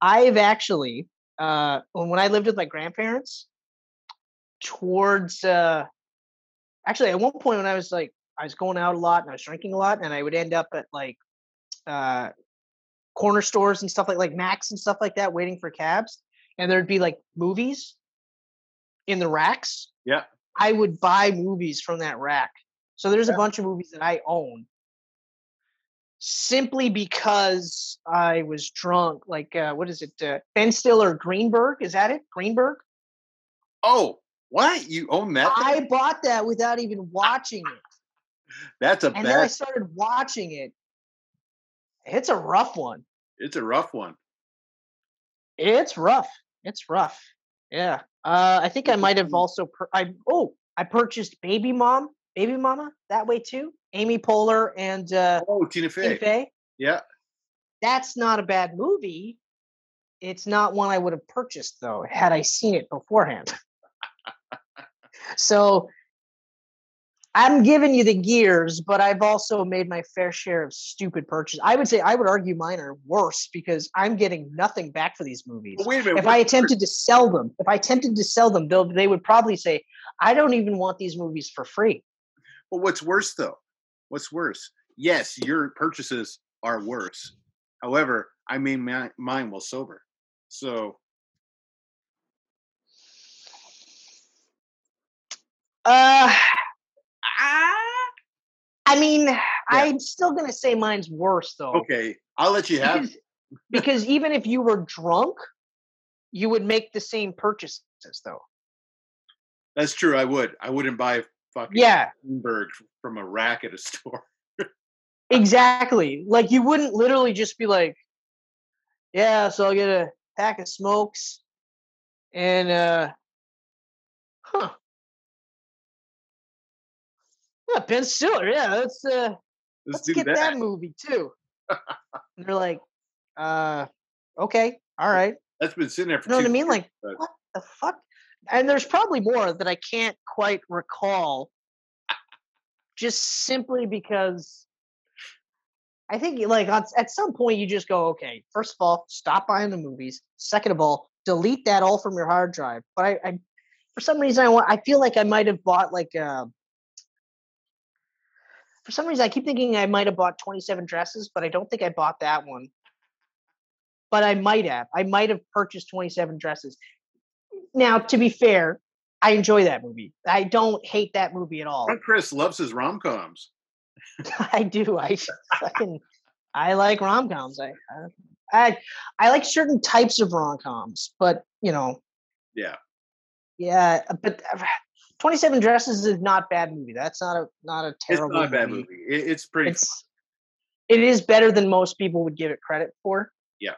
I've actually uh when I lived with my grandparents towards uh actually at one point when I was like I was going out a lot and I was drinking a lot and I would end up at like uh corner stores and stuff like like Mac's and stuff like that waiting for cabs and there'd be like movies in the racks. Yeah. I would buy movies from that rack. So there's a bunch of movies that I own simply because I was drunk. Like, uh, what is it? Uh, ben Stiller Greenberg? Is that it? Greenberg? Oh, what? You own that? thing? I bought that without even watching it. That's a And then I started watching it. It's a rough one. It's a rough one. It's rough. It's rough. Yeah. Uh, I think I might have also. Pur- I oh, I purchased Baby Mom, Baby Mama that way too. Amy Poehler and uh, Oh, Tina Tina Fey. Fey. Yeah. That's not a bad movie. It's not one I would have purchased though had I seen it beforehand. so I'm giving you the gears, but I've also made my fair share of stupid purchases. I would say I would argue mine are worse because I'm getting nothing back for these movies. Wait a minute. if I attempted to sell them, if I attempted to sell them, they would probably say, I don't even want these movies for free. But what's worse though? What's worse? Yes, your purchases are worse. However, I made my, mine while sober. So Uh, I, I mean, I'm still going to say mine's worse though. okay, I'll let you have. Because, because even if you were drunk, you would make the same purchases though. That's true. I would. I wouldn't buy fucking Yeah, Greenberg from a rack at a store. exactly. Like you wouldn't literally just be like, yeah, so I'll get a pack of smokes and uh huh. Yeah, Ben Stiller, yeah, let's uh Let's, let's get that. that. movie too. and they're like, uh, okay, all right. That's been sitting there for You know what I mean? years, Like, but- what the fuck? And there's probably more that I can't quite recall. Just simply because I think, like, at some point, you just go, okay, first of all, stop buying the movies. Second of all, delete that all from your hard drive. But I, I for some reason, I want. I feel like I might have bought like. Uh, for some reason, I keep thinking I might have bought 27 dresses, but I don't think I bought that one. But I might have. I might have purchased 27 dresses. Now, to be fair, I enjoy that movie. I don't hate that movie at all. Chris loves his rom coms. I do. I fucking I like rom coms. I, I I like certain types of rom coms, but you know, Yeah. yeah. But uh, Twenty Seven Dresses is not bad movie. That's not a not a It's terrible. not a bad movie. It, it's pretty. It's it is better than most people would give it credit for. Yeah.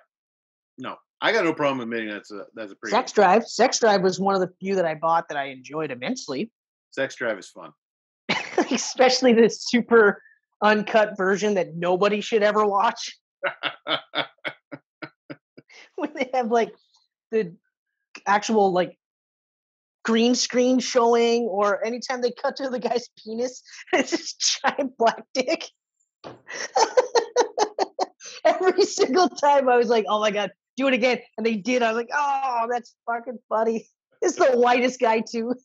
No, I got no problem admitting that's a that's a pretty. Sex Drive. Sex Drive was one of the few that I bought that I enjoyed immensely. Sex Drive is fun. Especially the super uncut version that nobody should ever watch. when they have like the actual like green screen showing or anytime they cut to the guy's penis it's this giant black dick every single time i was like oh my god do it again and they did i was like oh that's fucking funny. It's the whitest guy too.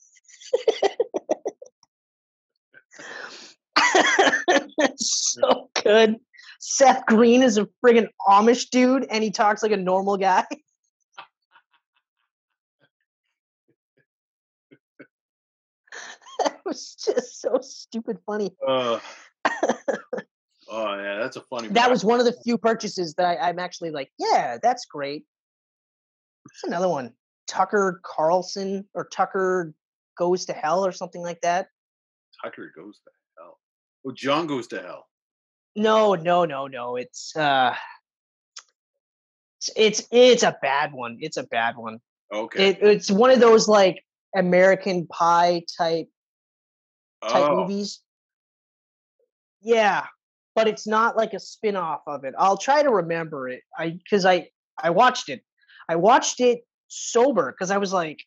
So good. Seth green is a friggin amish dude and he talks like a normal guy. That was just so stupid funny. Uh, that's a funny. That was one of the few purchases that I, I'm actually like, yeah, that's great. What's another one? Tucker Carlson or Tucker Goes to Hell or something like that. Tucker goes to hell. Oh, John goes to hell. No, no, no, no. It's uh it's it's, it's a bad one. It's a bad one. Okay. It, it's one of those like American Pie type type oh, movies. Yeah, but it's not like a spin-off of it. I'll try to remember it. I because I I watched it. I watched it sober because I was like,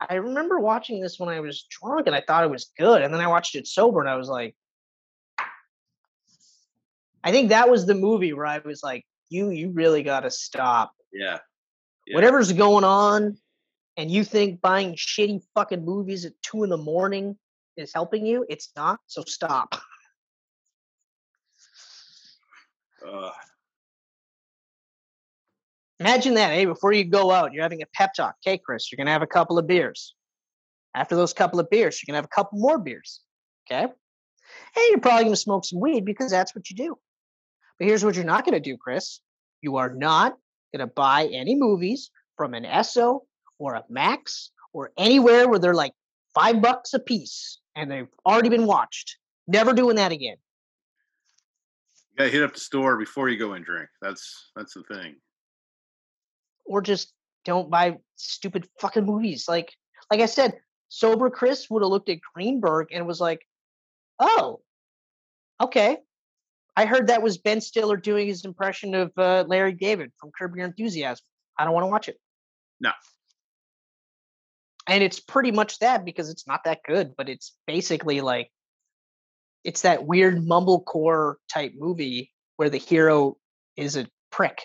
I remember watching this when I was drunk and I thought it was good, and then I watched it sober and I was like, I think that was the movie where I was like, you you really got to stop Yeah. yeah. Whatever's going on, and you think buying shitty fucking movies at two in the morning is helping you, it's not. So stop. Uh, Imagine that, hey, before you go out, you're having a pep talk. Okay, Chris, you're gonna have a couple of beers. After those couple of beers, you're gonna have a couple more beers. Okay. And you're probably gonna smoke some weed because that's what you do. But here's what you're not gonna do, Chris. You are not gonna buy any movies from an Esso or a Mac's or anywhere where they're like five bucks a piece and they've already been watched. Never doing that again. You gotta hit up the store before you go and drink. That's that's the thing. or just don't buy stupid fucking movies. Like, like I said, sober Chris would have looked at Greenberg and was like, "Oh, okay." I heard that was Ben Stiller doing his impression of uh, Larry David from Curb Your Enthusiasm. I don't want to watch it. No. And it's pretty much that because it's not that good, but it's basically like it's that weird mumblecore type movie where the hero is a prick.